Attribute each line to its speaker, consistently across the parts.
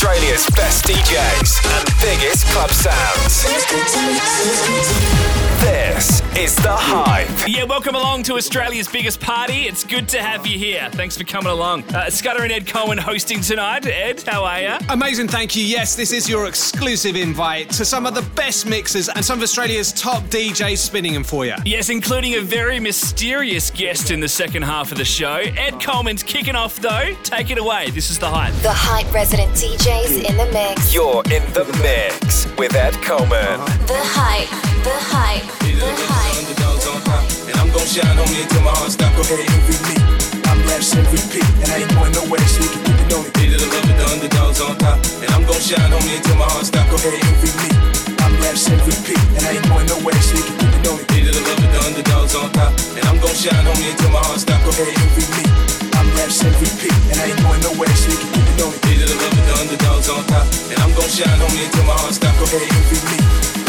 Speaker 1: Home of Australia's best DJs and biggest club sounds. This is The Hype.
Speaker 2: Yeah, welcome along to Australia's biggest party. It's good to have you here. Thanks for coming along. Uh, Scudder and Ed Cohen hosting tonight. Ed, how are you?
Speaker 3: Amazing, thank you. Yes, this is your exclusive invite to some of the best mixers and some of Australia's top DJs spinning them for you.
Speaker 2: Yes, including a very mysterious guest in the second half of the show. Ed Coleman's kicking off though. Take it away. This is The Hype.
Speaker 4: The Hype resident DJs in the mix.
Speaker 1: You're in the mix with Ed Coleman.
Speaker 4: The Hype, The Hype, The Hype.
Speaker 5: And I'm gon' shine on me until my heart stop. Go ahead, and envy me. I'm raps and repeat, and I ain't going nowhere, so you can keep it on it. Leader the love of the underdogs on top. And I'm gon' shine on me until my heart stop. Go ahead, and envy me. I'm raps and repeat, and I ain't going nowhere, so you can keep it on it. Leader the love of the underdogs on top. And I'm gon' shine on me until my heart stop. Go ahead, and envy me. I'm raps and I ain't going nowhere, so you can keep it on it. Leader the love the underdogs on top. And I'm gon' shine on me until my heart stop. Go ahead, envy me.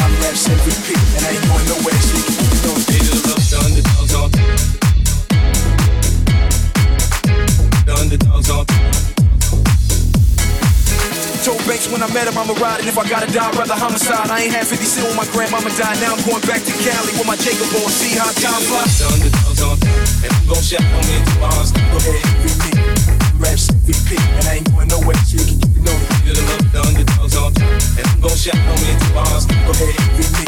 Speaker 5: I'm and repeat, and I ain't going nowhere, so you can keep it on it. Leader the love the underdogs on top. The underdogs on Told Banks when I met him, I'ma ride, and if I gotta die, rather homicide. I ain't had 50 cent when my grandmama died. Now I'm going back to Cali with my Jacob on. See how time flies. The underdogs on and I'm gon' shout on into my heart. Go ahead, envy me. Raps VP, and I ain't going nowhere, so you can keep it. You the love the underdogs on and I'm gon' shout on me into my heart. Go ahead, me.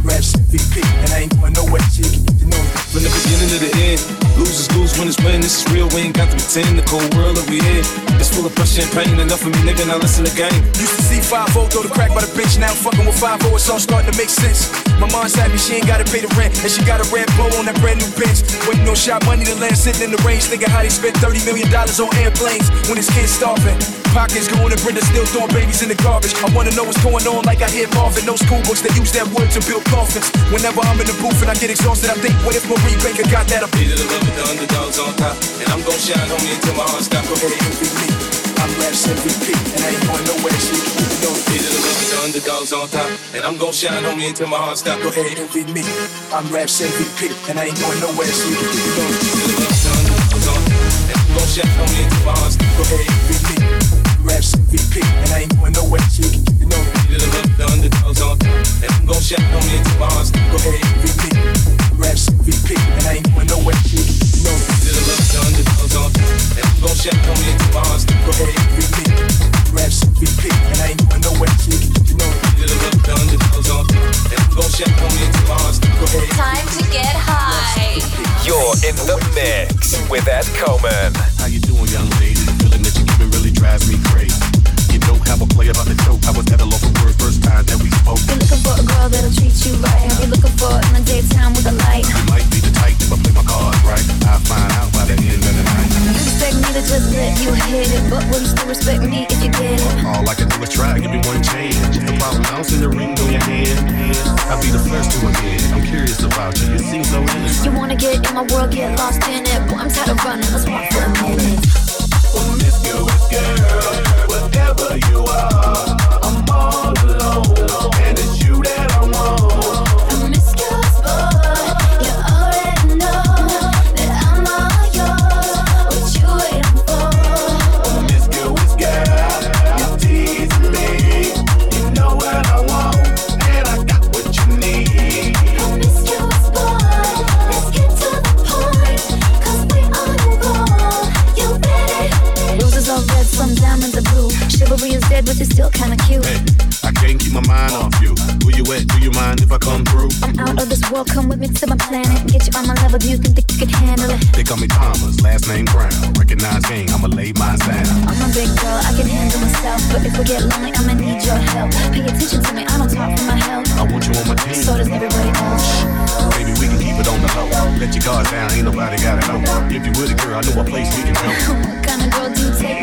Speaker 5: Raps VP, and I ain't going nowhere, so you can keep it it. From the beginning to the end, losers lose, winners win. This is real, we ain't got to pretend. The cold world that we in, it's full of pressure and pain. Enough for me, nigga, now listen to game. Used to see 5 throw the crack by the bench, now I'm fucking with 5 it's all starting to make sense. My mom's happy she ain't gotta pay the rent, and she got a red bow on that brand new bench. Waiting on shot money to land, sitting in the range, thinking how they spent $30 million on airplanes when his kids starving. Pockets going and Brenda still throwing babies in the garbage. I wanna know what's going on, like I hear Marvin. No school books, they use that wood to build coffins. Whenever I'm in the booth and I get exhausted, I think, what if Marie Baker got that? I'm the love the underdogs on top, and I'm gon' shine on me until my heart stop. Go ahead, me. I'm raps and repeat, and I ain't going nowhere, so you can on. Leader the love the underdogs on top, and I'm gon' shine on me until my heart stop. Go ahead, and envy me. I'm raps repeat, and I ain't going nowhere, so you can keep gon' shine on me until my heart stop. Go ahead, envy me. Raps repeat, and I ain't going nowhere, so you can keep it the love of the underdogs on, and I'm gon' on me until my heart stop. Go ahead, envy me. Raps repeat, and I ain't going nowhere, so you can keep it the love of the underdogs on, and I'm gon' on me until my heart stop. Go ahead, envy me. Raps and I ain't going nowhere, so you can keep it the love of the underdogs on, and I'm gon' shine on me until my heart stop. Go ahead.
Speaker 4: Time to get high.
Speaker 1: You're in the mix with Ed Coleman.
Speaker 6: How you doing, young lady? The feeling that you're giving really drives me crazy. You don't have a play about the dope. I was at a loss for words first time that we spoke.
Speaker 7: You're looking for a girl that'll treat you right. You're looking for in the daytime with a light.
Speaker 6: You might be the type if I play my cards right. I'll find out by the end of the night.
Speaker 7: You expect me to just let you hit it, but will you still respect me if you get it?
Speaker 6: All I can do is try, give me one chance. Just the problem, bouncing the ring on your hand. I'll be the first to admit it. I'm curious about you. You seem so innocent.
Speaker 7: You wanna get in my world, get lost in it. Boy, I'm tired of running, let's walk
Speaker 6: call me Thomas, last name Brown. Recognize gang, I'ma lay mine down.
Speaker 7: I'm a big girl, I can handle myself. But if we get lonely, I'ma need your help. Pay attention to me, I don't talk for my health.
Speaker 6: I want you on my team.
Speaker 7: So does everybody else.
Speaker 6: Baby, we can keep it on the low. Let your guard down, ain't nobody gotta know. If you with a girl, I know a place we can go.
Speaker 7: What kind of girl do you take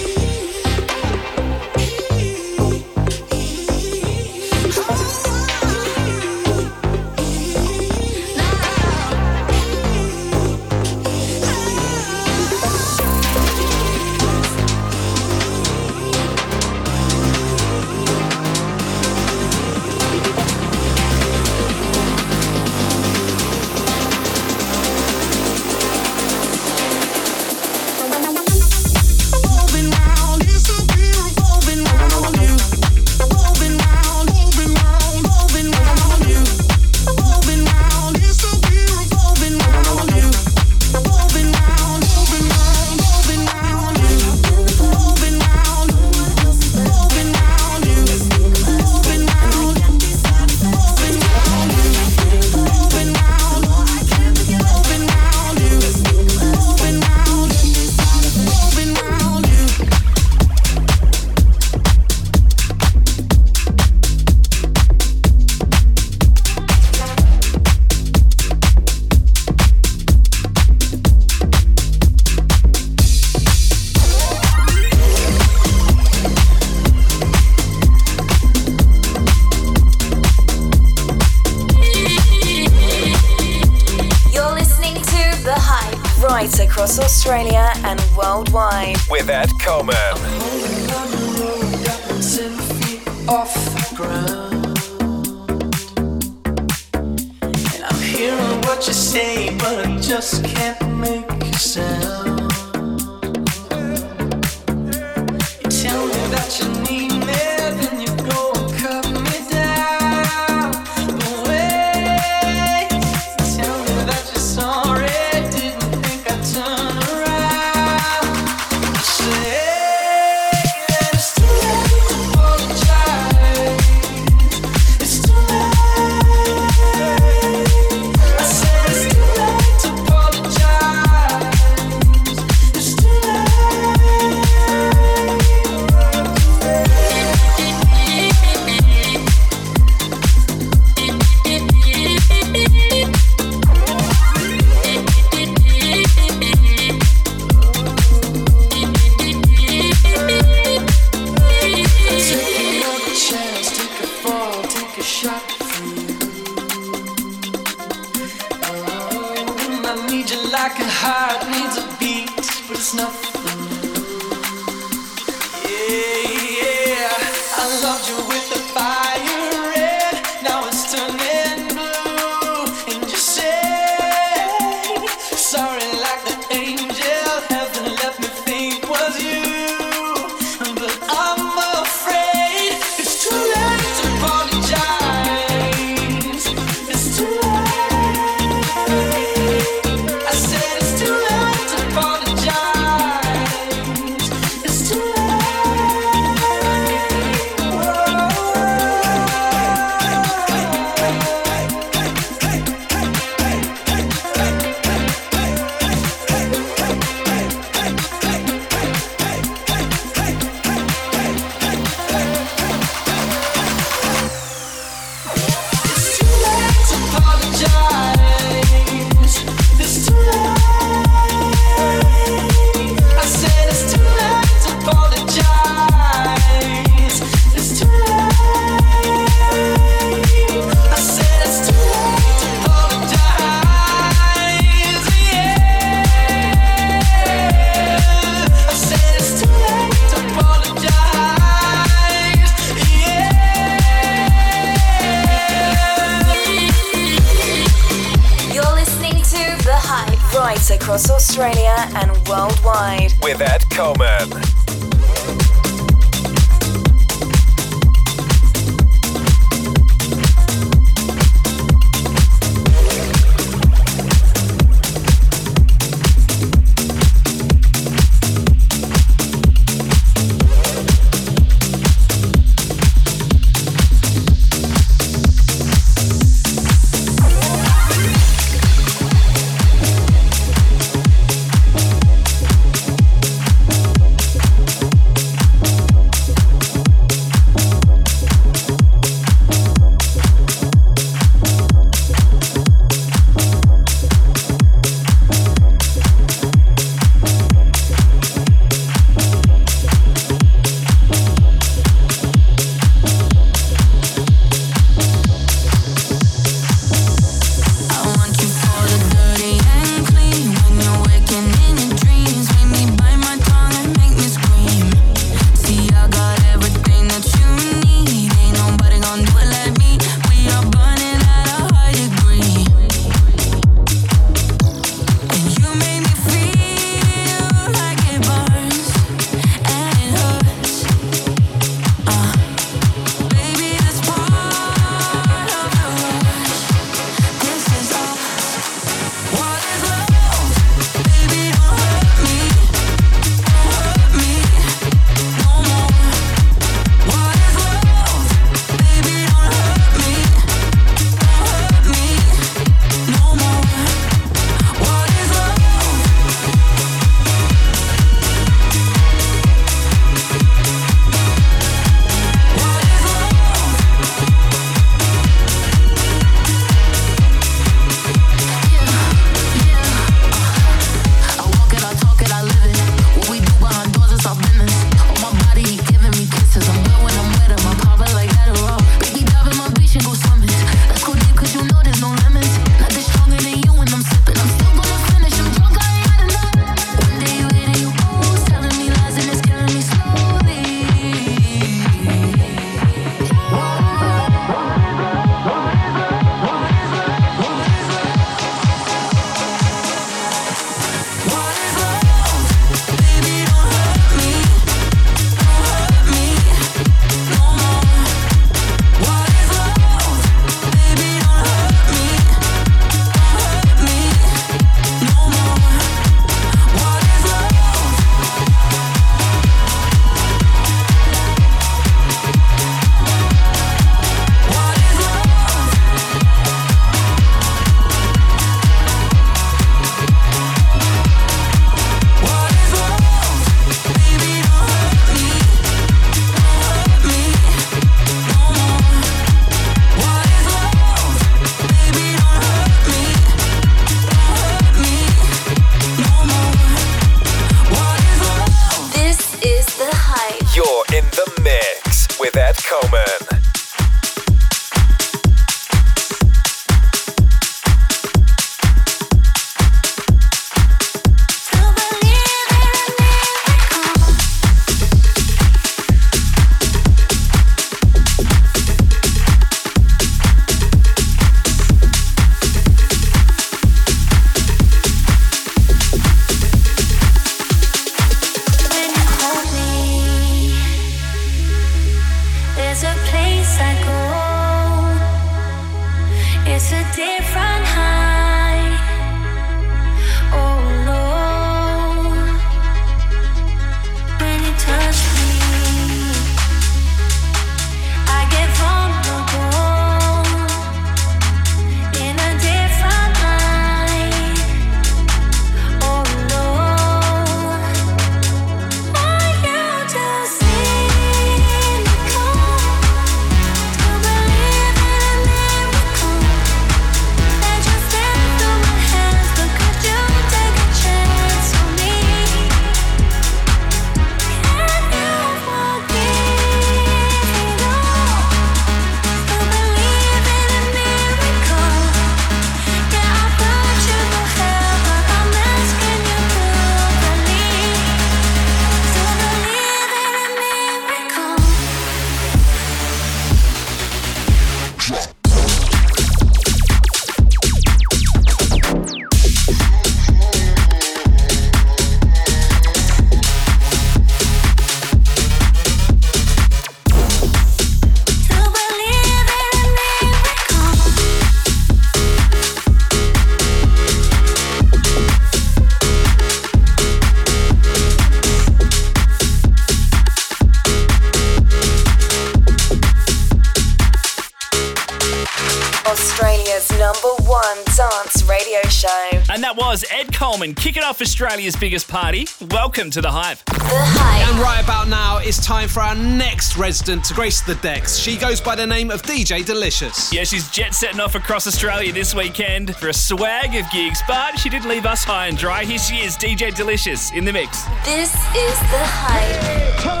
Speaker 1: Ed Coleman
Speaker 2: kicking off Australia's biggest party. Welcome to the Hype.
Speaker 8: The Hype.
Speaker 3: And right about now, it's time for our next resident to grace the decks. She goes by the name of DJ Delicious.
Speaker 2: Yeah, she's jet setting off across Australia this weekend for a swag of gigs, but she didn't leave us high and dry. Here she is, DJ Delicious, in the mix.
Speaker 8: This is The Hype.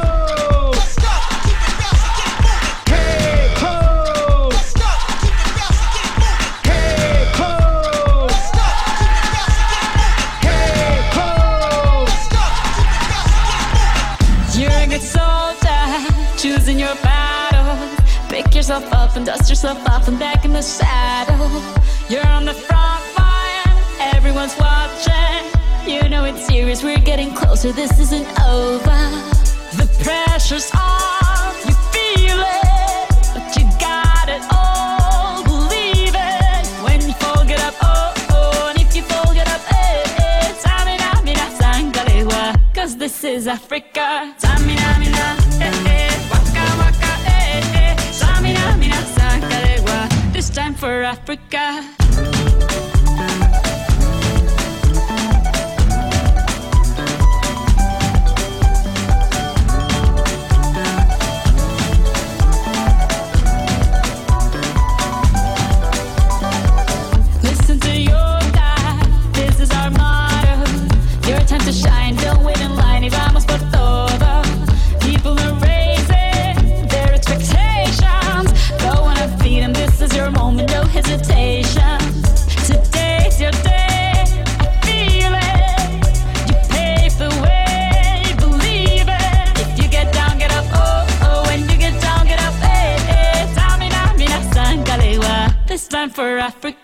Speaker 9: Yourself up and dust yourself off and back in the saddle. You're on the front line, everyone's watching. You know it's serious, we're getting closer, this isn't over. The pressure's on, you feel it, but you got it all. Believe it when you fold it up, oh oh, and if you fold it up, eh eh. Cause this is Africa. Samina, mina, time for Africa. For Africa.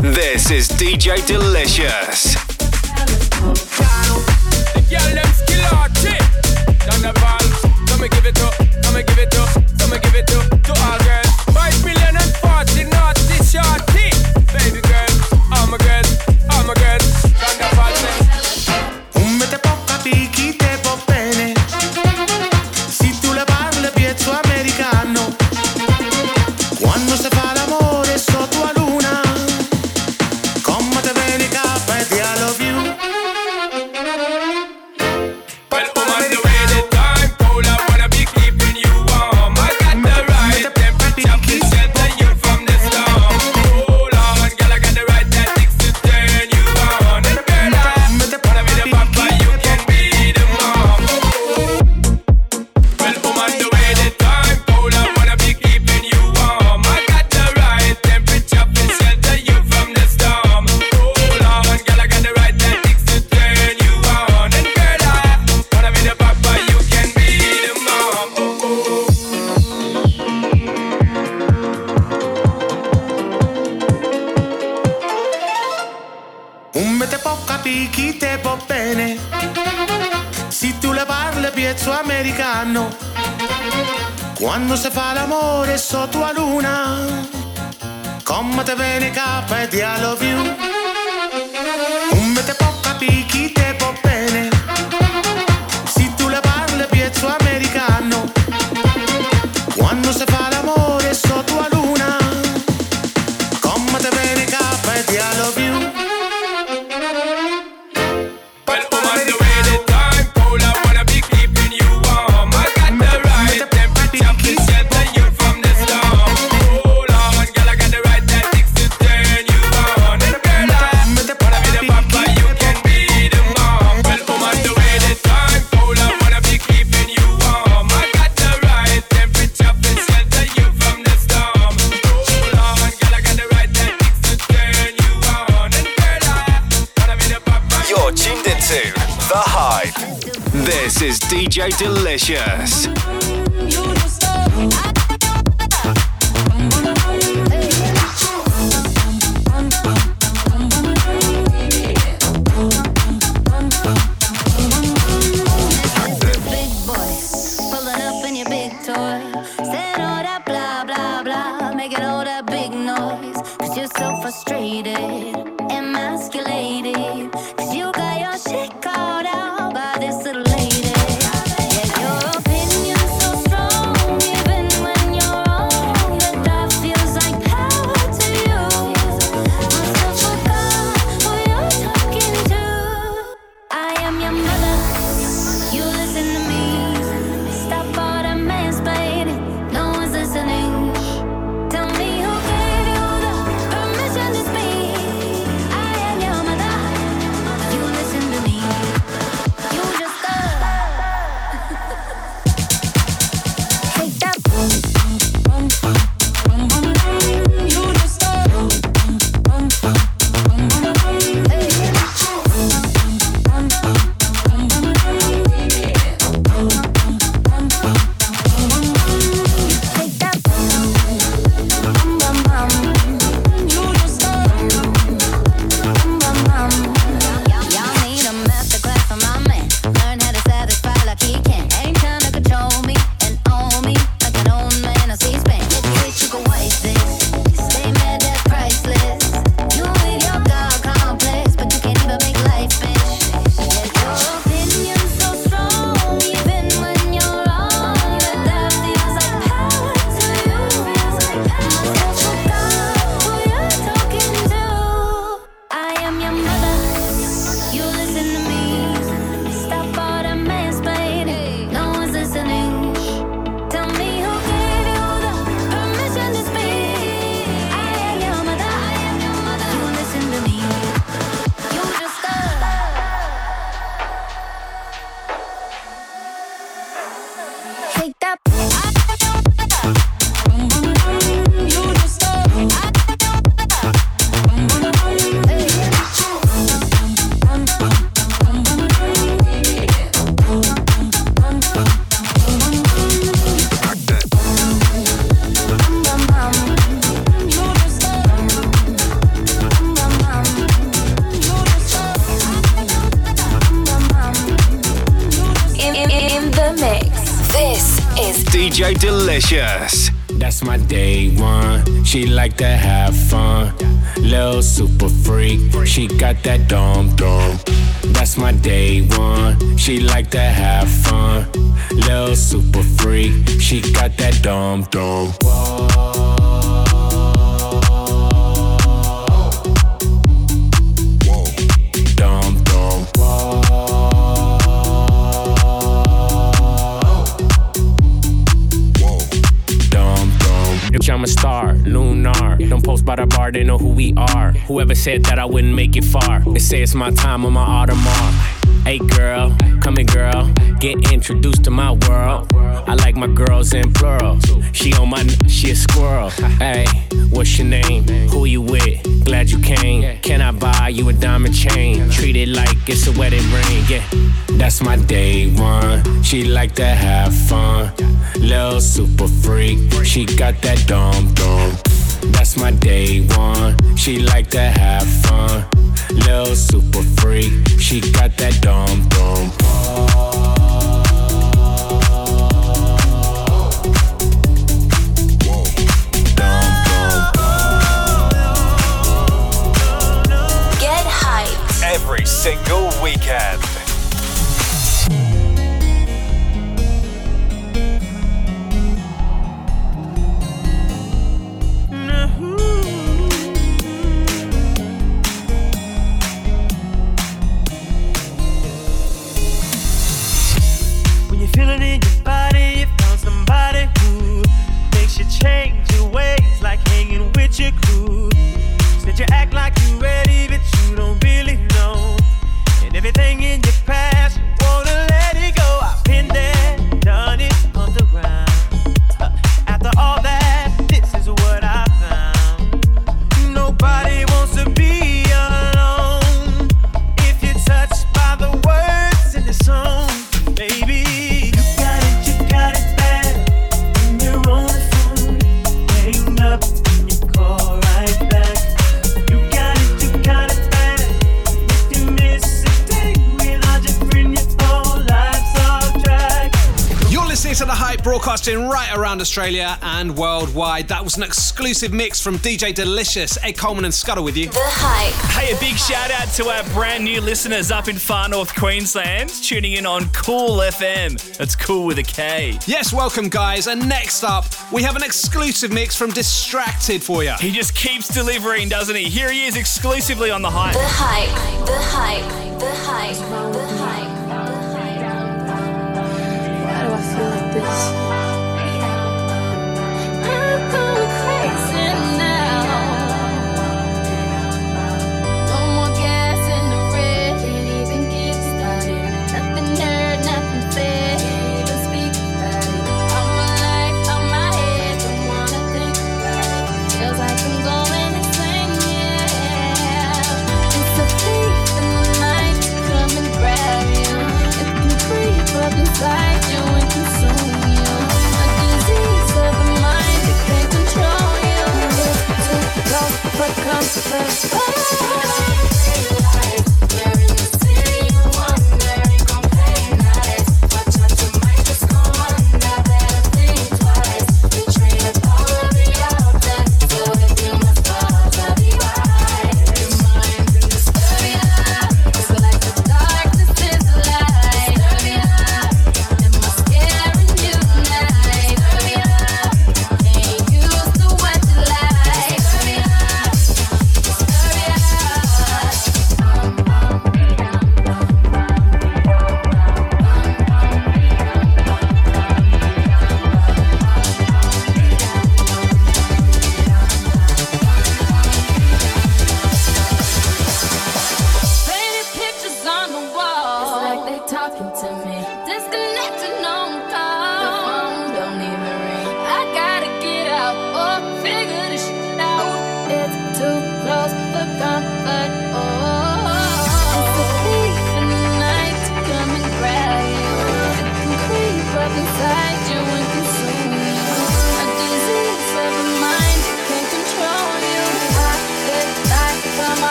Speaker 9: This
Speaker 1: is DJ Delicious.
Speaker 10: Give it up. Give it up. Say
Speaker 11: it's my time on my Audemars. Hey girl, come here girl, get introduced to my world. I like my girls in plural. She on my, she a squirrel. Hey, what's your name? Who you with? Glad you came. Can I buy you a diamond chain? Treat it like it's a wedding ring. Yeah, that's my day one. She like to have fun. Lil super freak. She got that dum dum. That's my day one. She like to have fun. Lil super freak. She got that dum
Speaker 3: broadcasting right around Australia and worldwide. That was an exclusive mix from DJ Delicious, Ed Coleman and Scuttle with you.
Speaker 8: The Hype.
Speaker 2: Hey, a big shout out to our brand new listeners up in far north Queensland, tuning in on Kool FM. That's cool with a K.
Speaker 3: Yes, welcome guys. And next up, we have an exclusive mix from Distracted for you.
Speaker 2: He just keeps delivering, doesn't he? Here he is exclusively on the hype.
Speaker 8: The Hype. The Hype. The Hype. The Hype.
Speaker 4: Why comes first?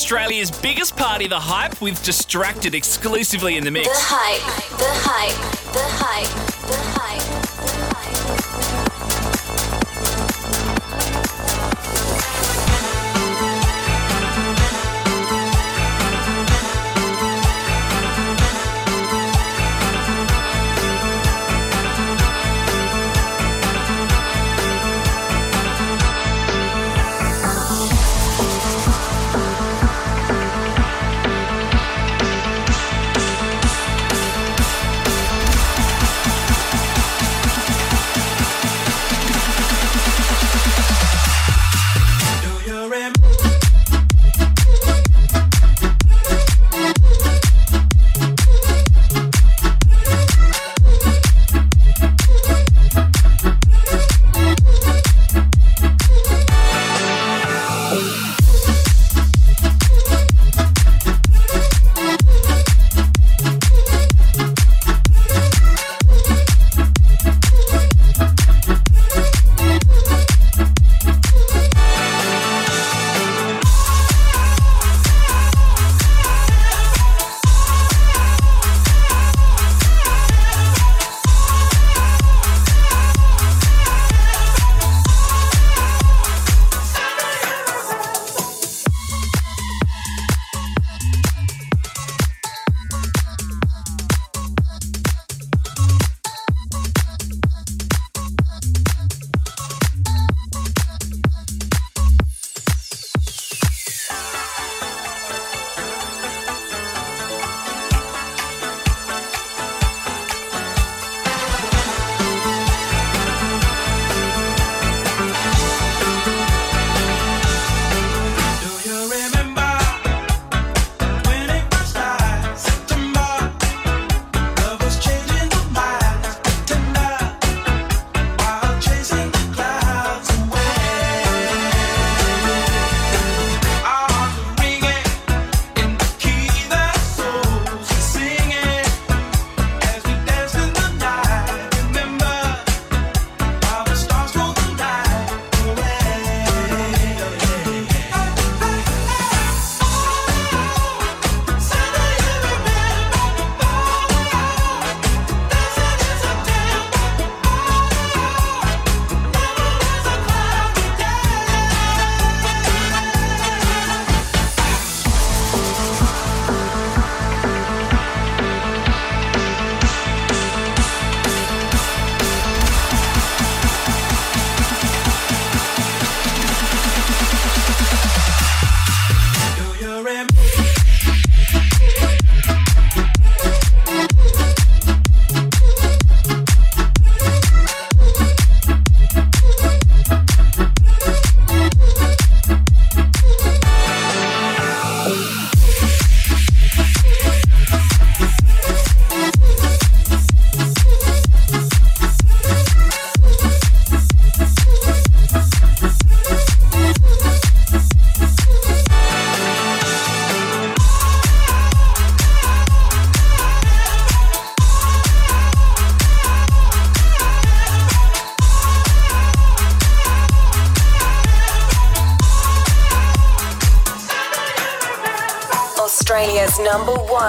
Speaker 2: Australia's biggest party, The Hype, with Distracted exclusively in the mix.
Speaker 4: The Hype, The Hype, The Hype.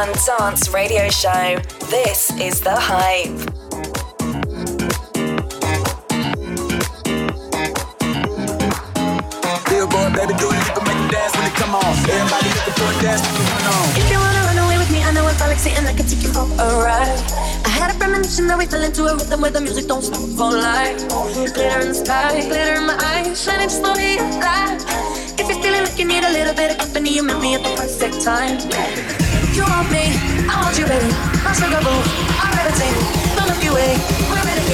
Speaker 12: One dance radio show. This is The Hype.
Speaker 13: Billboard, baby, do it, make them dance when they come on. Everybody looking for a dance, we can on.
Speaker 7: If you wanna run away with me, I know a galaxy and I can take you for a ride. I had a premonition that we fell into a rhythm where the music don't stop for life. Glitter in the sky, glitter in my eyes, shining slowly alive. If you're feeling like you need a little bit of company, you met me at the perfect time. You want me, I want you, baby. My sugar boo, I'm levitating. Don't look away, we're renegading.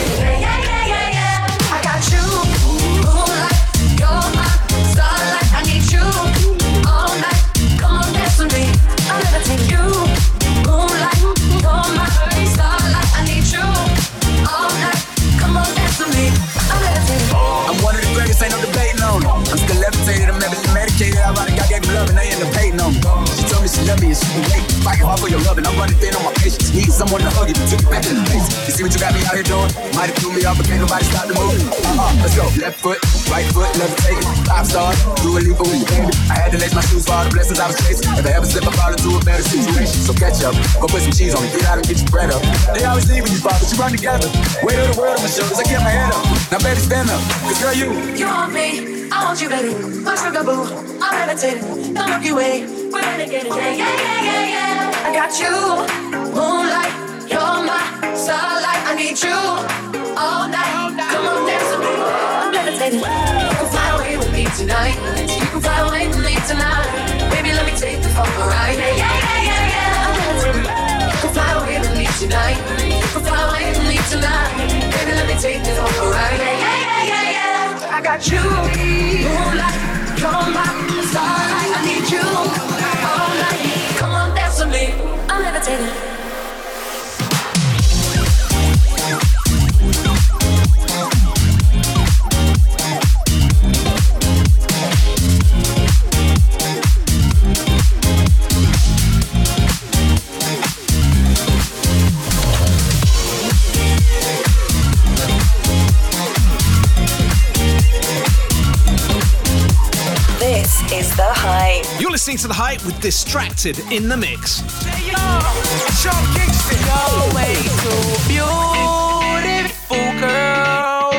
Speaker 13: Running thin on my patience. Need someone to hug you, took back in the face. You see what you got me out here doing? Might have threw me off, but can't nobody stop the move. Uh-uh, let's go. Left foot, right foot, levitating. Five stars, do a leap with you, baby. I had to lace my shoes for all the blessings I was chasing. If I ever slip, I fall into a better situation. So catch up, go put some cheese on me, get out and get your bread up. They always leave when you fall, but you run together. Weight of the world on my shoulders, I get my head up. Now baby, stand up, cause girl, you.
Speaker 7: You want me, I want you, baby. My sugar boo, I'm levitating. The Milky Way, we're renegading. Yeah, yeah, yeah, yeah, yeah. I got you, moonlight, you're my starlight. I need you all night. Come on, dance with me. I'm levitating. You can fly away with me tonight. You can fly away with me tonight. Baby, let me take for a ride. Yeah, yeah, yeah, yeah, yeah. I'm levitating. You can fly away with me tonight. You can fly away with me tonight. Baby, let me take for a ride. Yeah, yeah, yeah, yeah. I got you, moonlight, you're my starlight. I need you
Speaker 12: The Hype.
Speaker 3: You're listening to The Hype with Distracted in the Mix.
Speaker 14: You're way too beautiful, girl.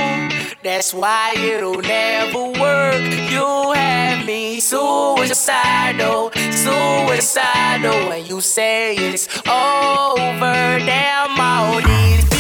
Speaker 14: That's why it'll never work. You have me suicidal, suicidal. When you say it's over, damn all these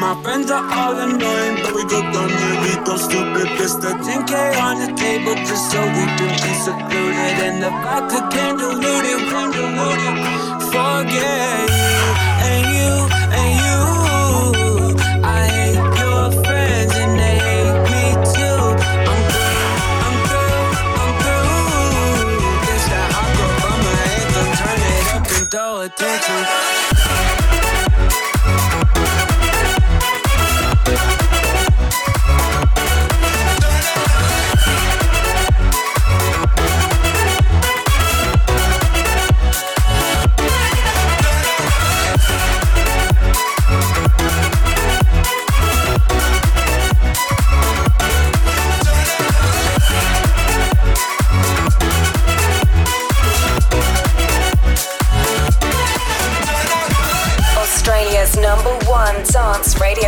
Speaker 15: my friends are all annoying, but we go dumb and we go stupid. It's the 10k on the table just so we can be secluded and the vodka can't dilute it, can't dilute it. Forget you and you and you. I hate your friends and they hate me too. I'm through, I'm through, I'm. This that girl bummer anthem, turn it up and throw attention.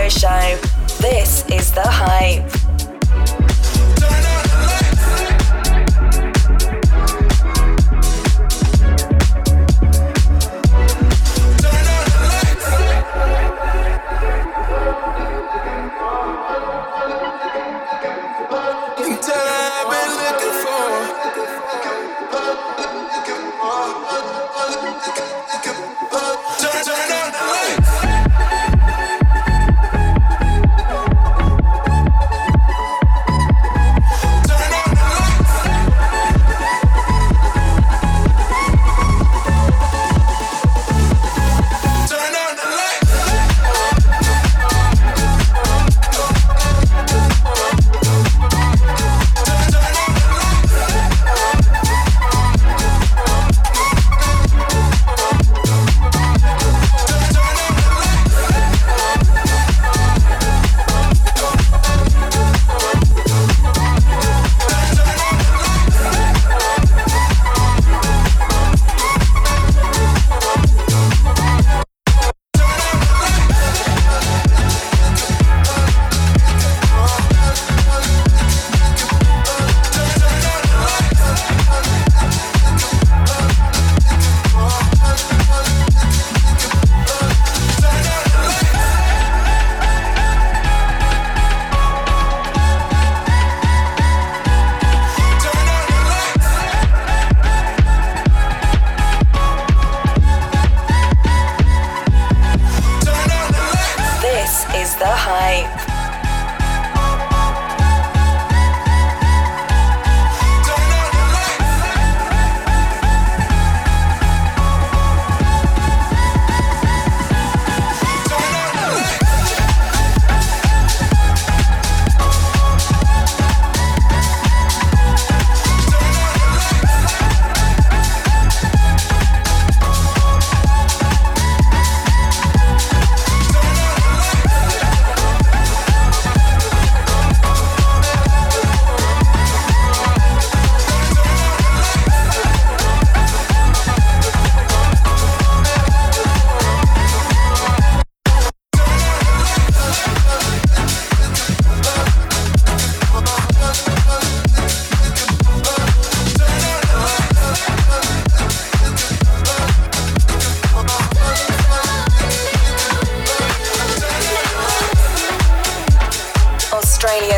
Speaker 12: Show.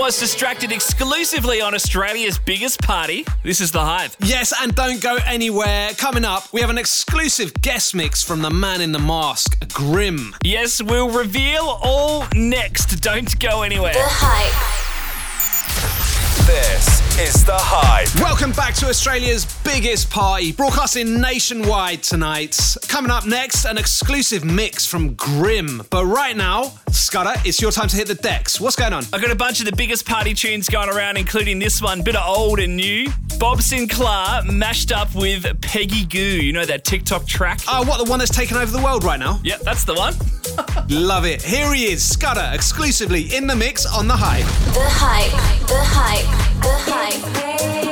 Speaker 2: was distracted exclusively on Australia's biggest party. This is The Hype.
Speaker 3: Yes, and don't go anywhere. Coming up, we have an exclusive guest mix from the man in the mask, Grimm.
Speaker 2: Yes, we'll reveal all next. Don't go anywhere.
Speaker 8: The Hype.
Speaker 1: This the Hype.
Speaker 3: Welcome back to Australia's biggest party, broadcasting nationwide tonight. Coming up next, an exclusive mix from Grimm. But right now, Scudder, it's your time to hit the decks. What's going on?
Speaker 2: I've got a bunch of the biggest party tunes going around, including this one, bit of old and new. Bob Sinclar mashed up with Peggy Gou. You know that TikTok track?
Speaker 3: Oh, uh, what, the one that's taken over the world right now?
Speaker 2: Yep, that's the one.
Speaker 3: Love it. Here he is, Scudder, exclusively in the mix on The Hype.
Speaker 8: The Hype. The Hype. The Hype
Speaker 5: hey.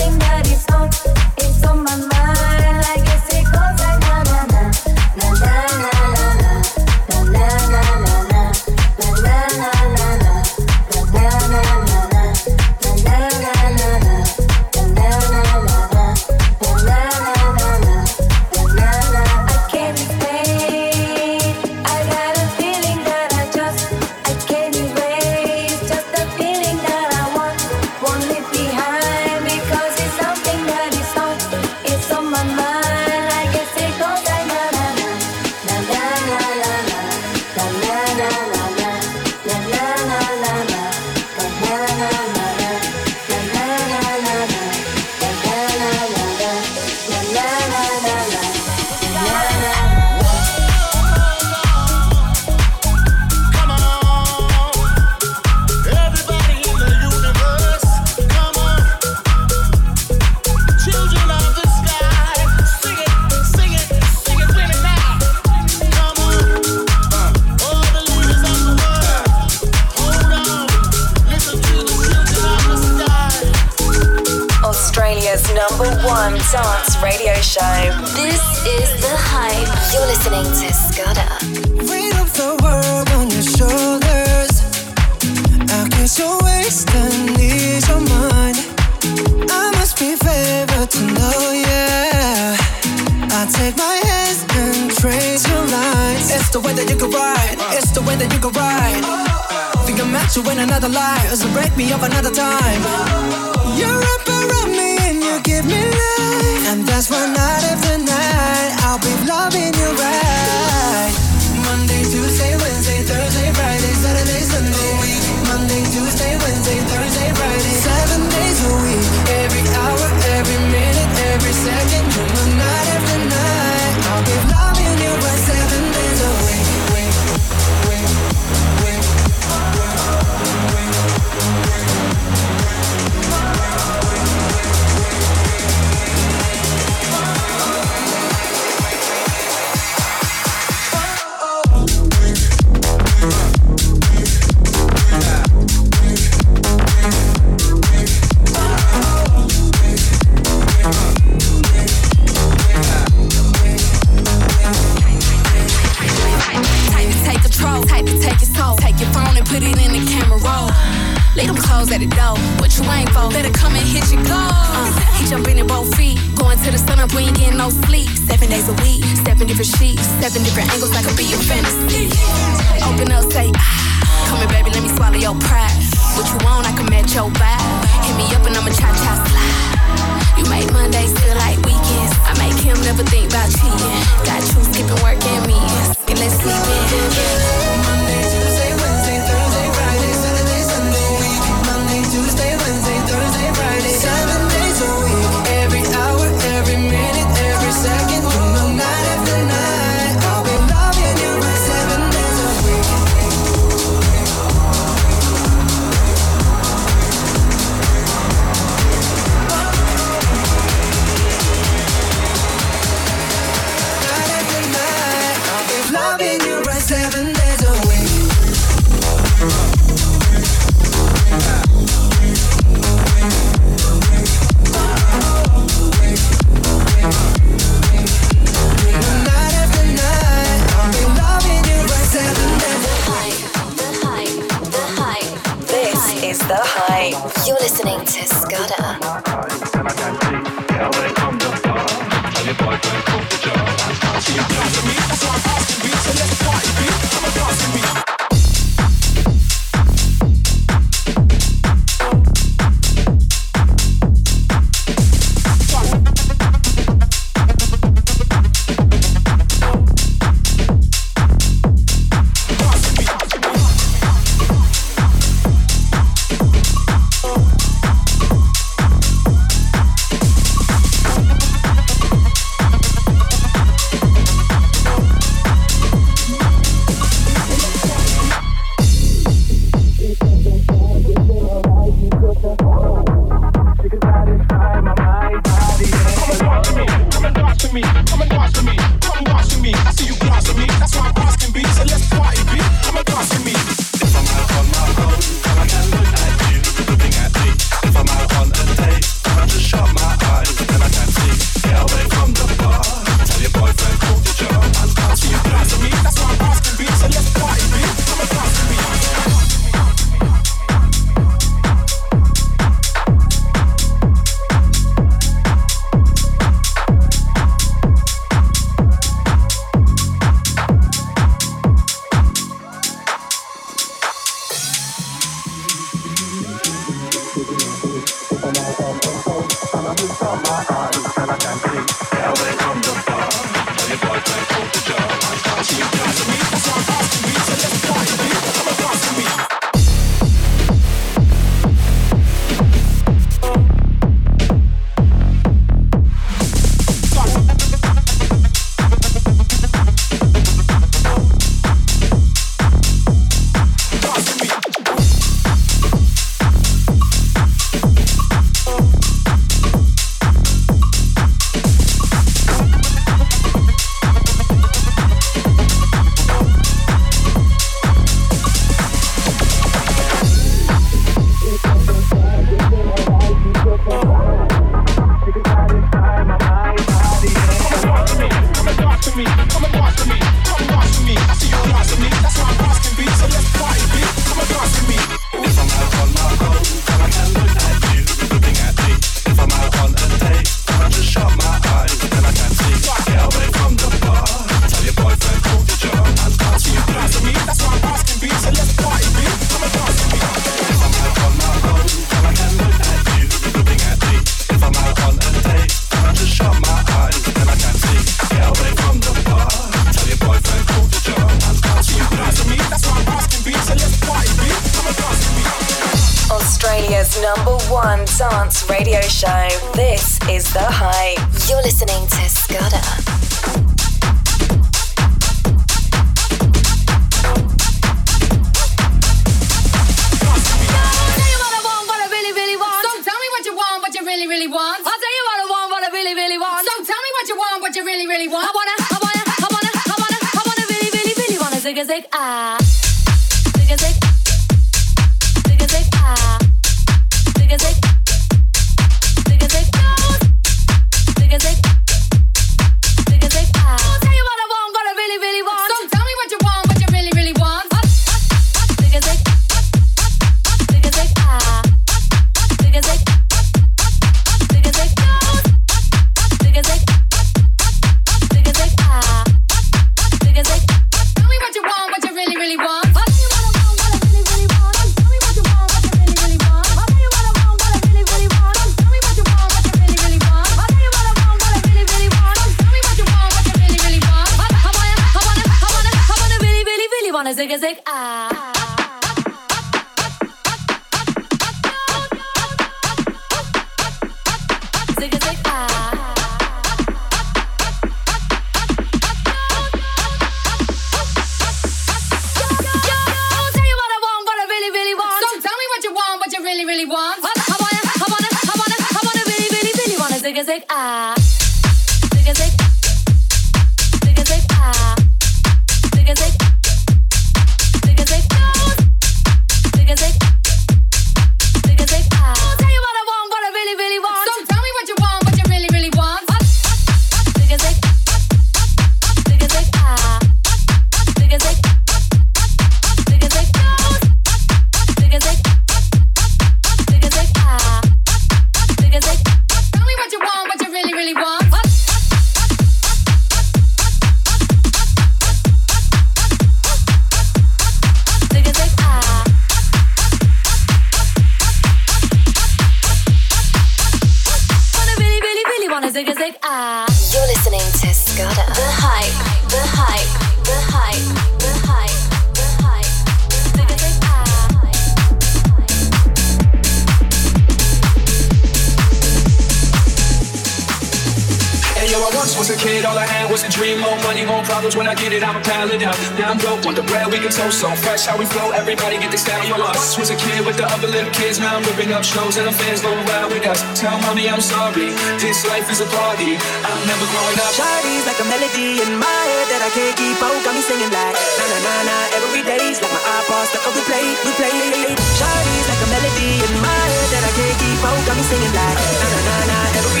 Speaker 5: a kid, all I had was a dream. More money, more problems. When I get it, I'ma pile it up. Now I'm broke, want the bread we can toast. So fresh, how we flow. Everybody get the style from us. Was a kid with the other little kids. Now I'm ripping up shows and the fans going wild with us. Tell mommy I'm sorry. This life is a party. I'm never growing up.
Speaker 14: Shardy's like a melody in my head that I can't keep out. Got me singing like na na na na. Every day's like my iPod stuck on replay, replay. Shardy's like a melody in my head that I can't keep out. Got me singing like na na na na. Every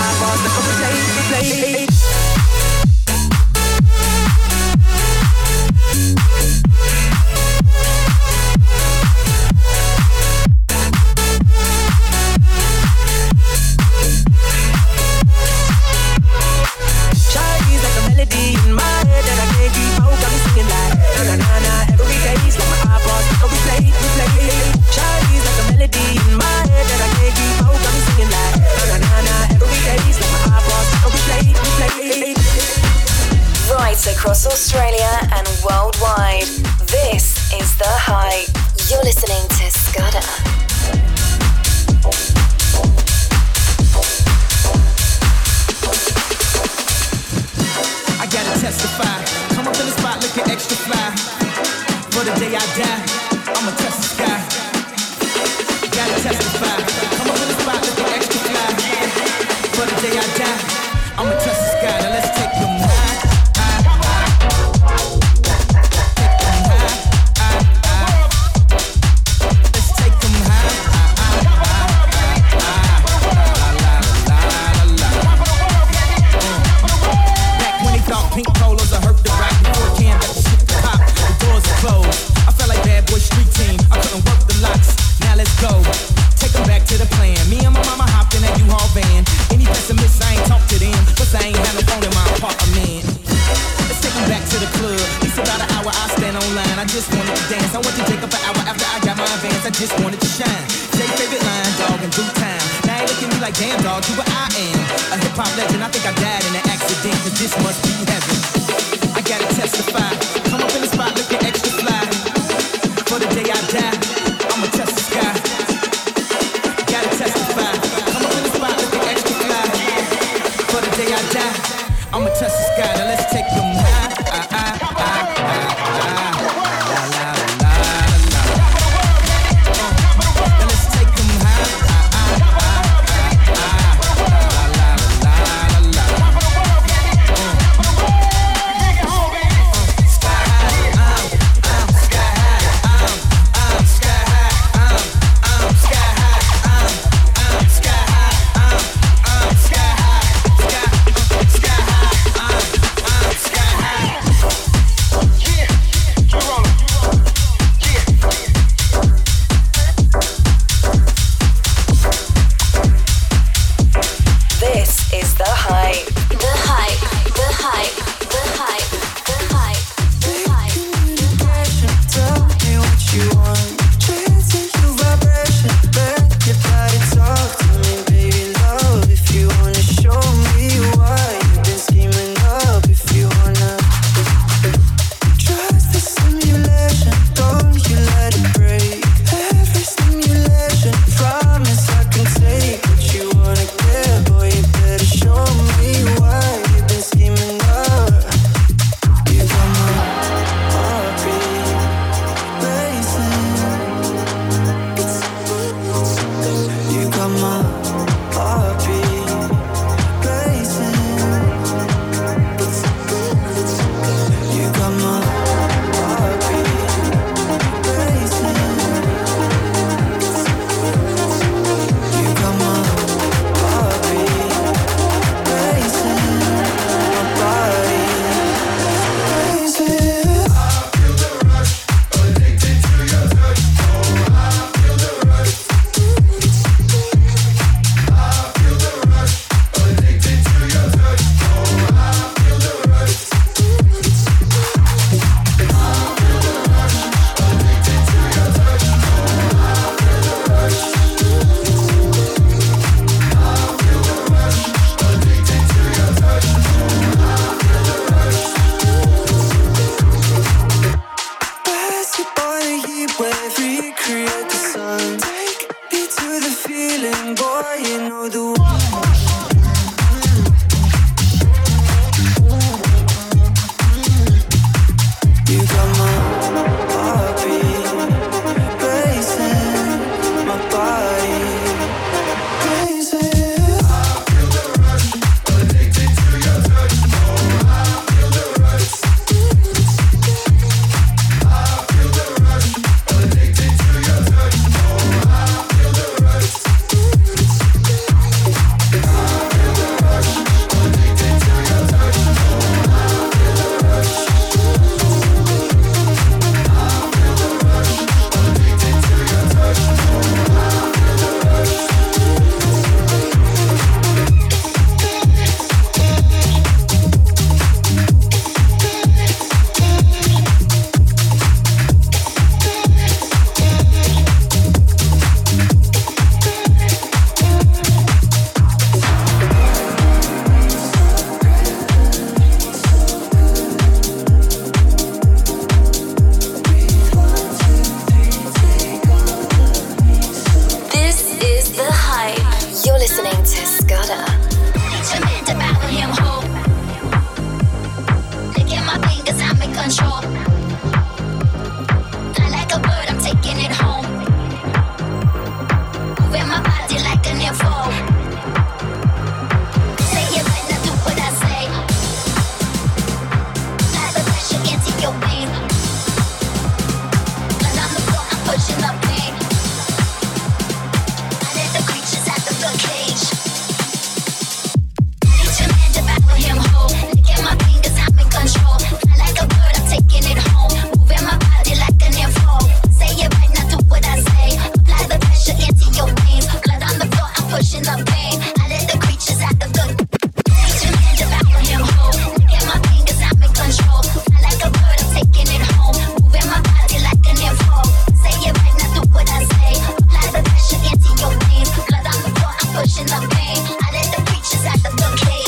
Speaker 14: my bars like a play, play. out
Speaker 8: across Australia and worldwide. This is The Hype. You're listening to Scudder.
Speaker 16: testify. Come up to the spot looking extra fly. For the day I die, I'ma test the sky.
Speaker 4: pushing the pain. I let the preachers at the
Speaker 17: bouquet.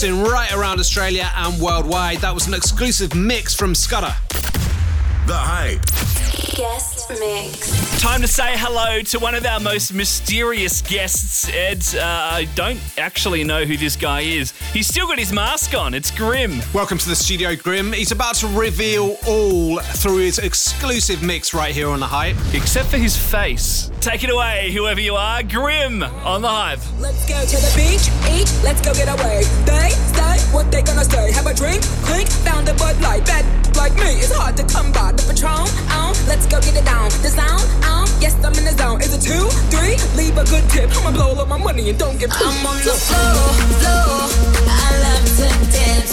Speaker 17: broadcasting right around Australia and worldwide. That was an exclusive mix from Scudder.
Speaker 6: The Hype.
Speaker 12: Guest mix.
Speaker 2: Time to say hello to one of our most mysterious guests, Ed. Uh, I don't actually know who this guy is. He's still got his mask on. It's Grimm.
Speaker 17: Welcome to the studio, Grimm. He's about to reveal all through his exclusive mix right here on The Hype.
Speaker 2: Except for his face. Take it away, whoever you are, Grimm on The Hype.
Speaker 18: Let's go to the beach, eat, let's go get away. They say what they gonna say. Have a drink, clink, found a Bud Light. Bad like me it's hard to come by. The Patron, um, let's go get it down. The sound, um, yes I'm in the zone. Is it two, three? Leave a good tip. I'ma blow all my money and don't give.
Speaker 19: I'm on the floor, floor. I love to dance.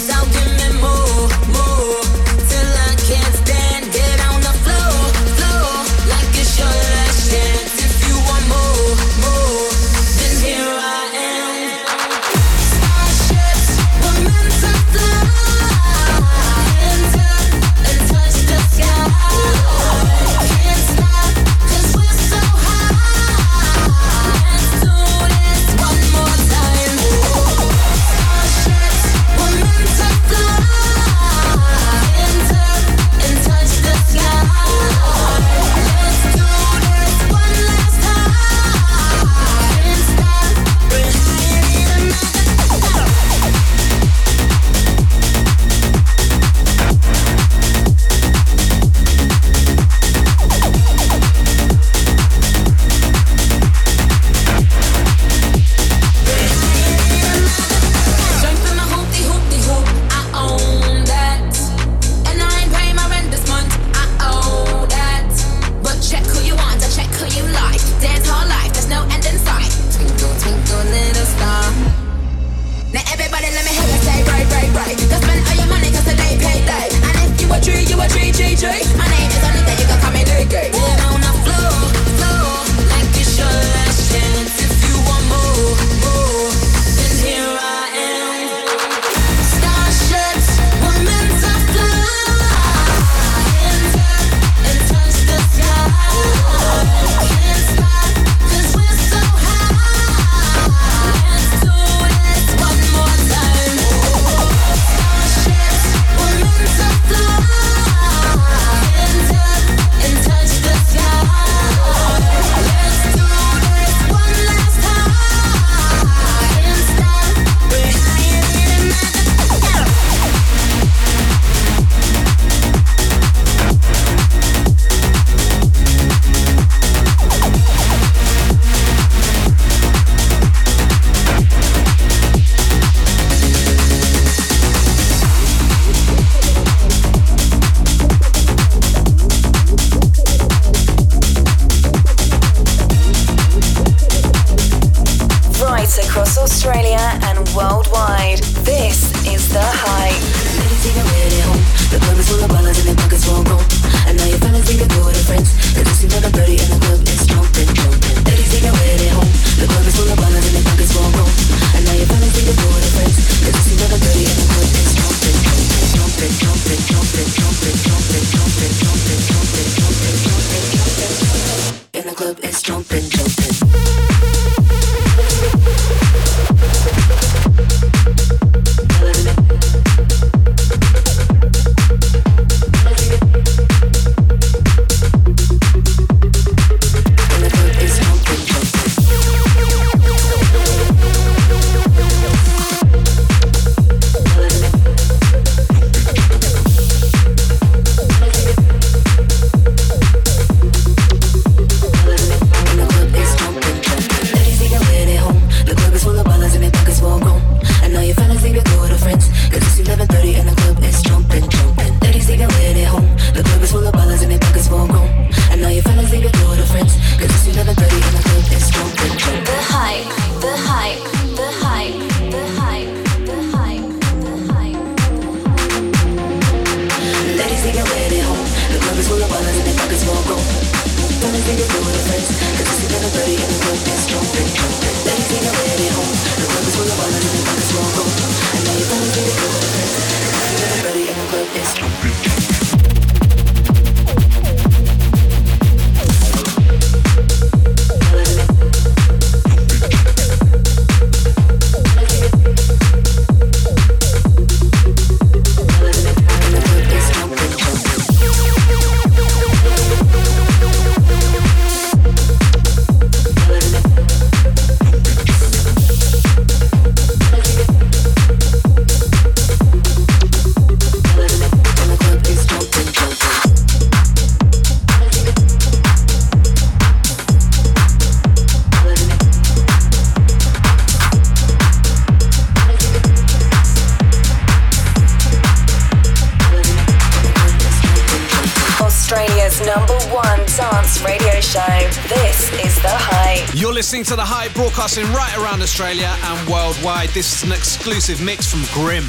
Speaker 3: listening to The Hype, broadcasting right around Australia and worldwide. This is an exclusive mix from Grimm.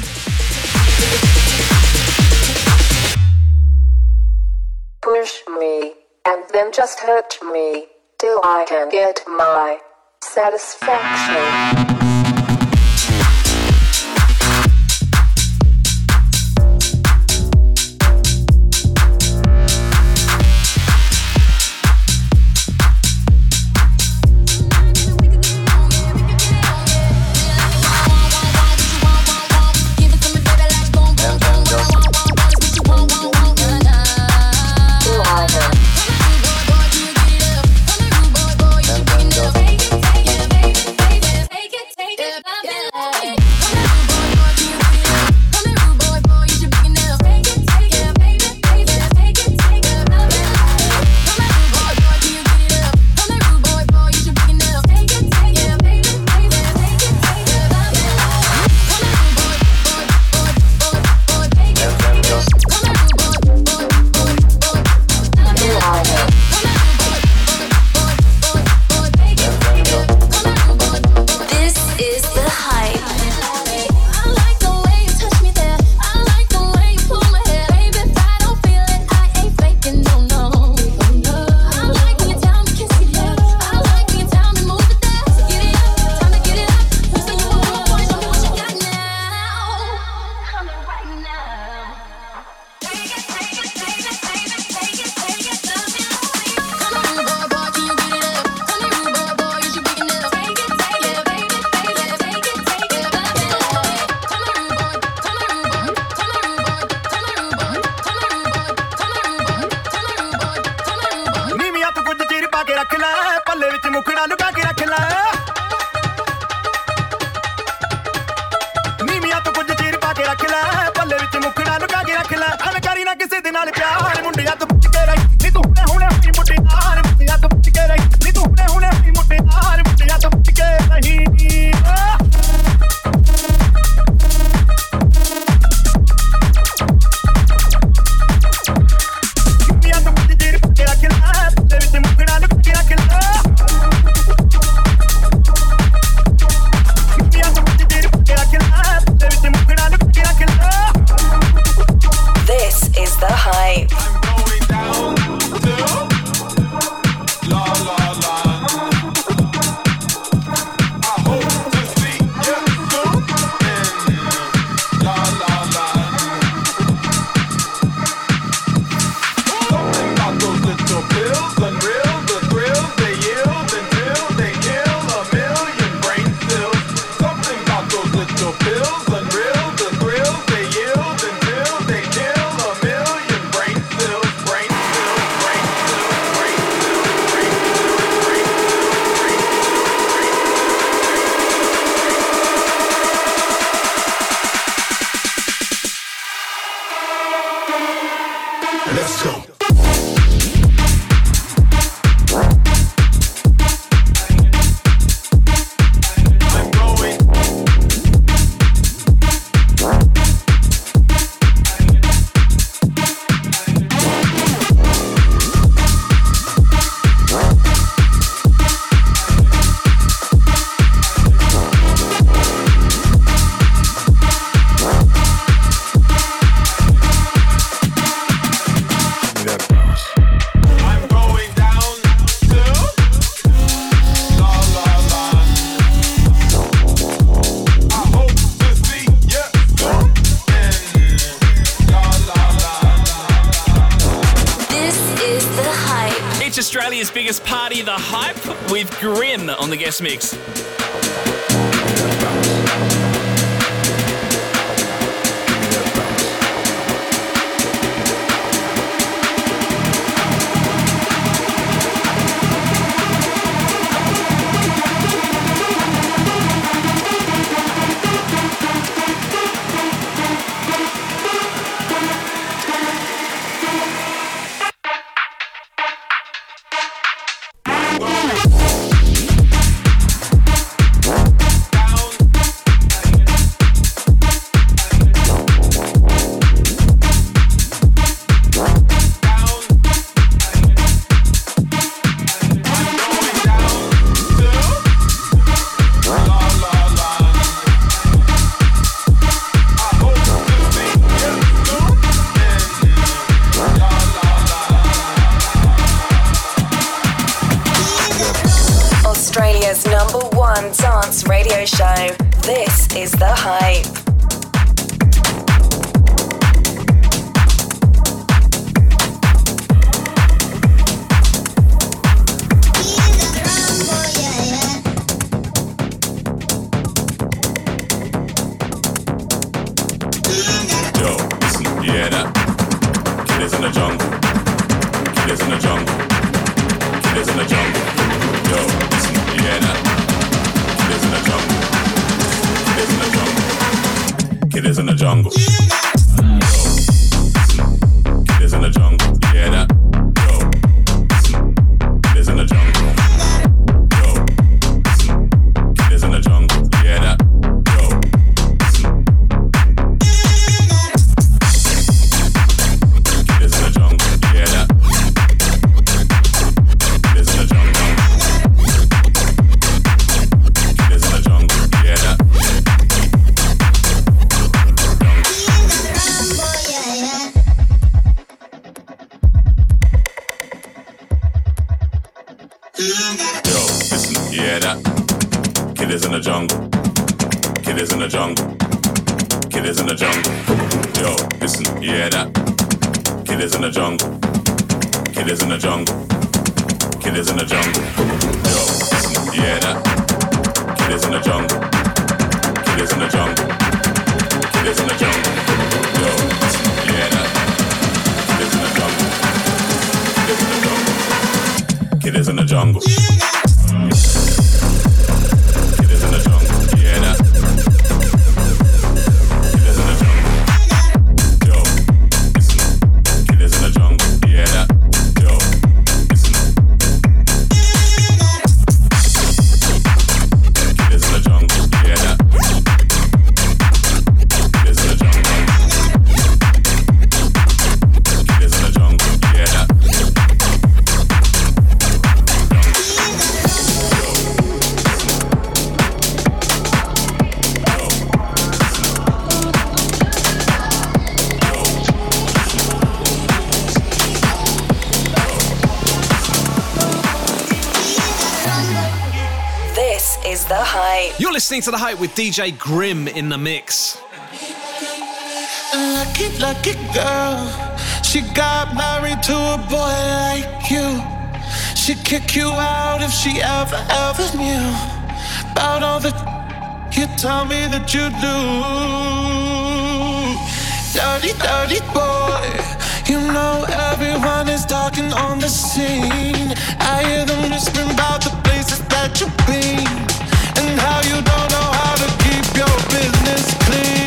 Speaker 20: Push me, and then just hurt me, till I can get my satisfaction.
Speaker 2: Dance Mix.
Speaker 21: jungle.
Speaker 3: listening to The Hype with DJ Grimm in the mix.
Speaker 22: Lucky, lucky girl. She got married to a boy like you. She'd kick you out if she ever, ever knew about all the you tell me that you do. Dirty, dirty boy. You know everyone is talking on the scene. I hear them whispering about the places that you've been how you don't know how to keep your business clean.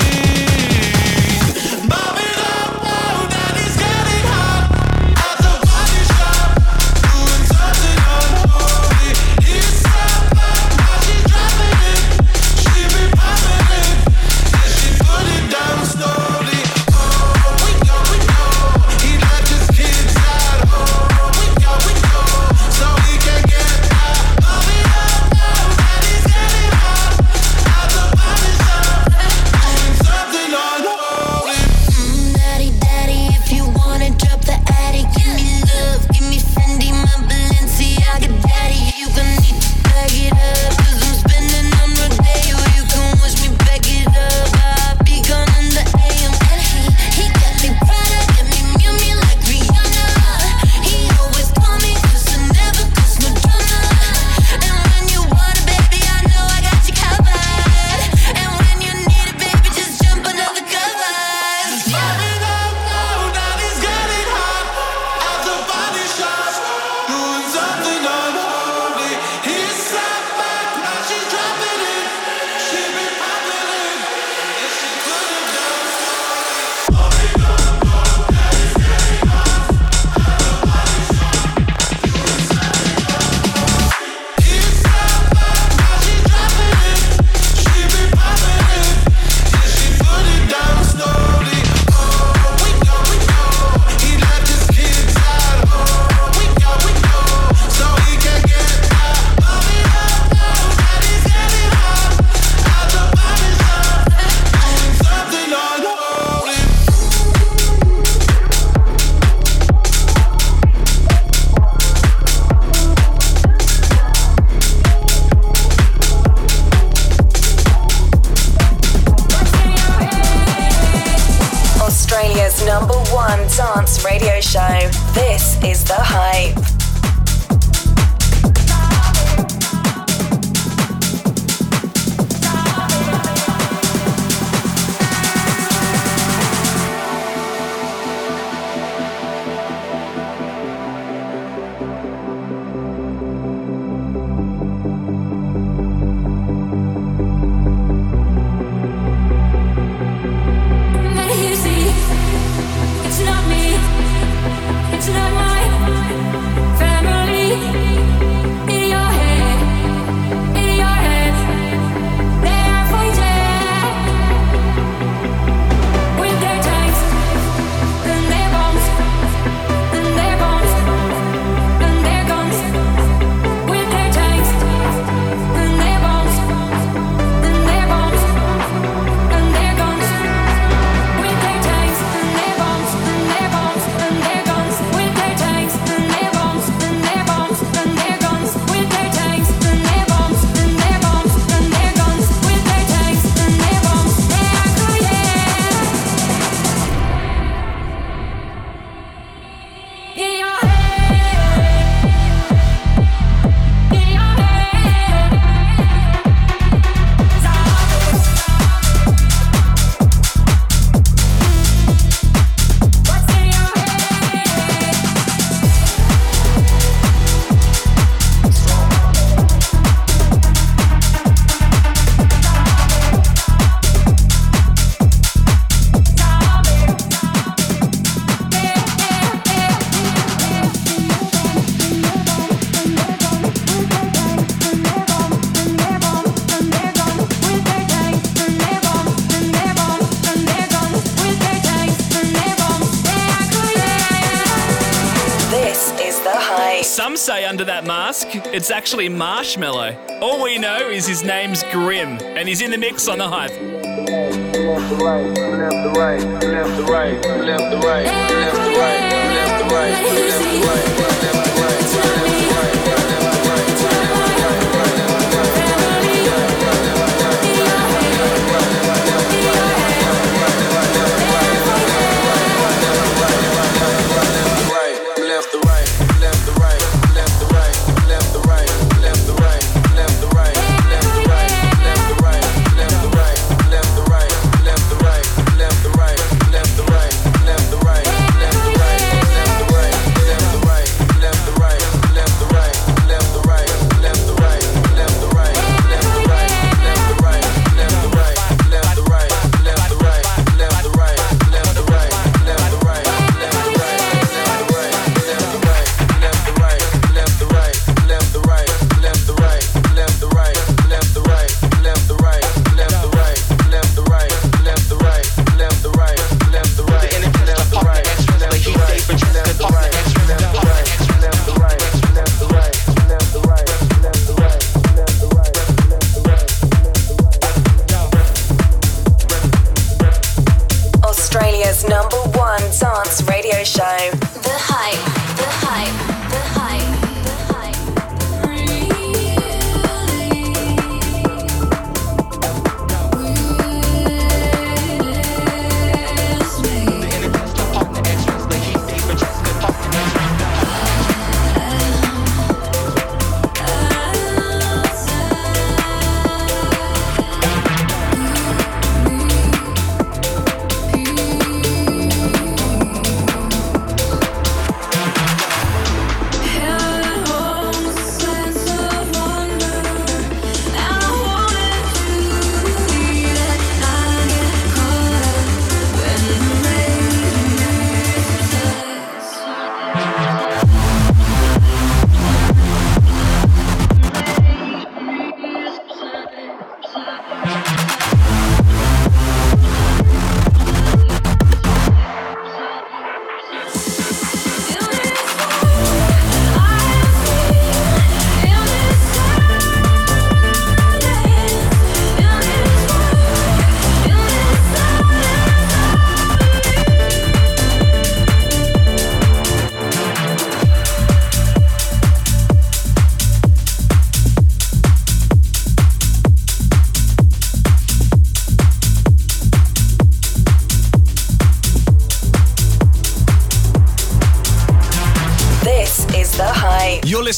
Speaker 2: It's
Speaker 23: actually Marshmello. All we know is his name's Grimm, and he's in the mix on the hype.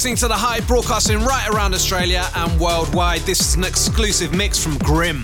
Speaker 3: Listening to The Hype, broadcasting right around Australia and worldwide. This is an exclusive mix from Grimm.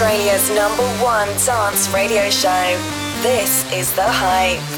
Speaker 4: Australia's number one dance radio show. This is The Hype.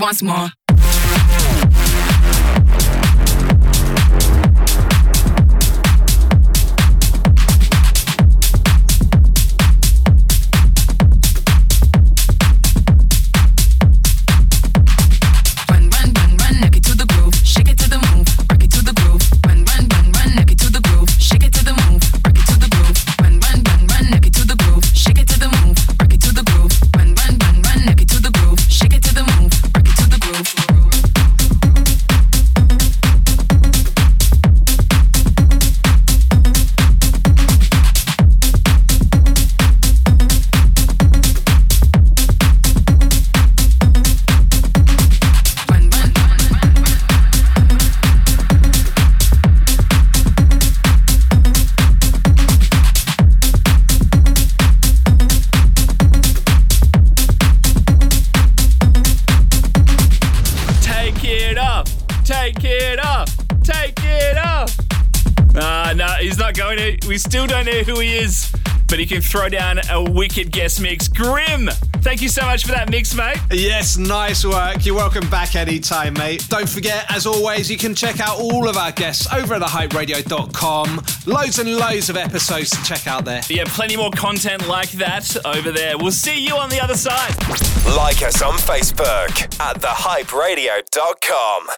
Speaker 19: once more.
Speaker 2: can throw down a wicked guest mix. Grimm, thank you so much for that mix, mate.
Speaker 3: Yes, nice work. You're welcome back anytime, mate. Don't forget, as always, you can check out all of our guests over at thehyperadio.com. Loads and loads of episodes to check out there.
Speaker 2: Yeah, plenty more content like that over there. We'll see you on the other side.
Speaker 1: Like us on Facebook at thehyperadio.com.